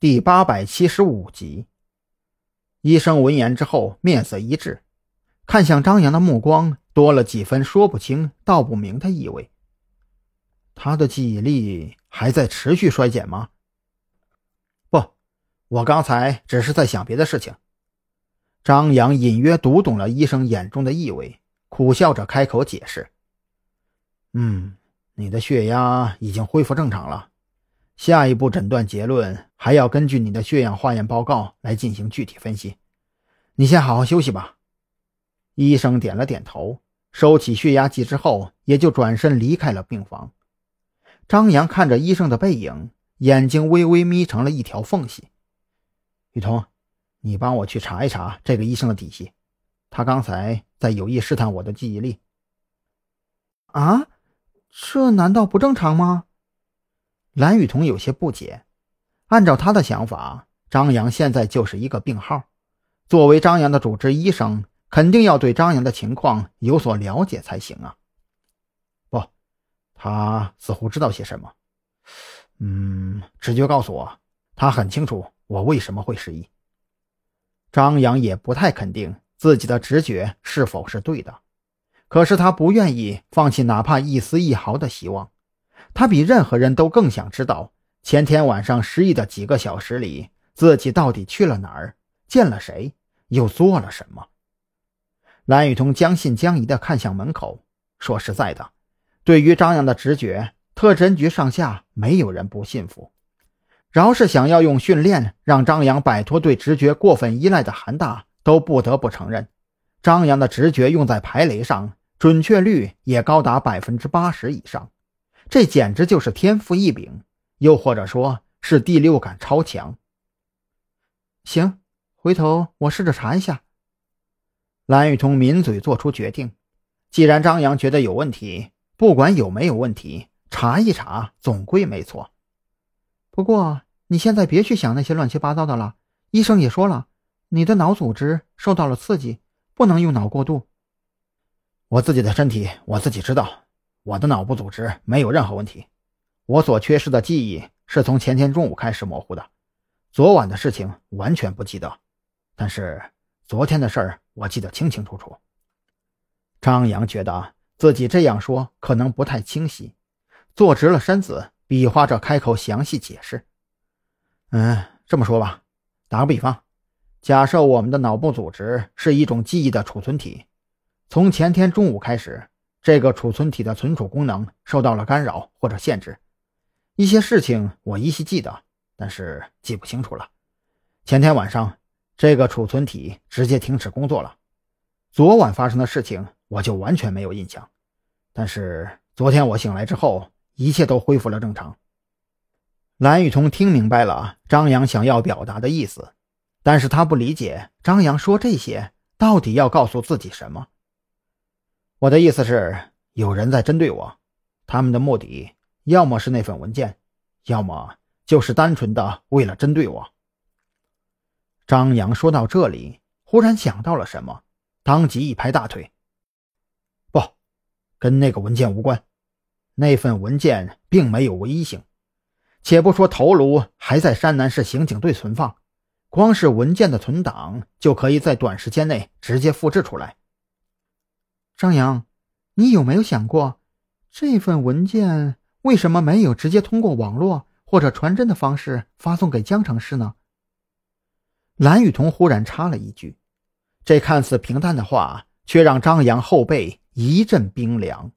第八百七十五集，医生闻言之后面色一滞，看向张扬的目光多了几分说不清道不明的意味。他的记忆力还在持续衰减吗？不，我刚才只是在想别的事情。张扬隐约读懂了医生眼中的意味，苦笑着开口解释：“嗯，你的血压已经恢复正常了。”下一步诊断结论还要根据你的血氧化验报告来进行具体分析。你先好好休息吧。医生点了点头，收起血压计之后，也就转身离开了病房。张扬看着医生的背影，眼睛微微眯成了一条缝隙。雨桐，你帮我去查一查这个医生的底细，他刚才在有意试探我的记忆力。啊，这难道不正常吗？蓝雨桐有些不解，按照他的想法，张扬现在就是一个病号，作为张扬的主治医生，肯定要对张扬的情况有所了解才行啊。不，他似乎知道些什么。嗯，直觉告诉我，他很清楚我为什么会失忆。张扬也不太肯定自己的直觉是否是对的，可是他不愿意放弃哪怕一丝一毫的希望。他比任何人都更想知道，前天晚上失忆的几个小时里，自己到底去了哪儿，见了谁，又做了什么。蓝雨桐将信将疑地看向门口，说实在的，对于张扬的直觉，特侦局上下没有人不信服。饶是想要用训练让张扬摆脱对直觉过分依赖的韩大，都不得不承认，张扬的直觉用在排雷上，准确率也高达百分之八十以上。这简直就是天赋异禀，又或者说是第六感超强。行，回头我试着查一下。蓝雨桐抿嘴做出决定，既然张扬觉得有问题，不管有没有问题，查一查总归没错。不过你现在别去想那些乱七八糟的了。医生也说了，你的脑组织受到了刺激，不能用脑过度。我自己的身体我自己知道。我的脑部组织没有任何问题，我所缺失的记忆是从前天中午开始模糊的，昨晚的事情完全不记得，但是昨天的事儿我记得清清楚楚。张扬觉得自己这样说可能不太清晰，坐直了身子，比划着开口详细解释：“嗯，这么说吧，打个比方，假设我们的脑部组织是一种记忆的储存体，从前天中午开始。”这个储存体的存储功能受到了干扰或者限制，一些事情我依稀记得，但是记不清楚了。前天晚上，这个储存体直接停止工作了。昨晚发生的事情我就完全没有印象，但是昨天我醒来之后，一切都恢复了正常。蓝雨桐听明白了张扬想要表达的意思，但是他不理解张扬说这些到底要告诉自己什么。我的意思是，有人在针对我，他们的目的要么是那份文件，要么就是单纯的为了针对我。张扬说到这里，忽然想到了什么，当即一拍大腿：“不，跟那个文件无关，那份文件并没有唯一性。且不说头颅还在山南市刑警队存放，光是文件的存档就可以在短时间内直接复制出来。”张扬，你有没有想过，这份文件为什么没有直接通过网络或者传真的方式发送给江城市呢？蓝雨桐忽然插了一句，这看似平淡的话，却让张扬后背一阵冰凉。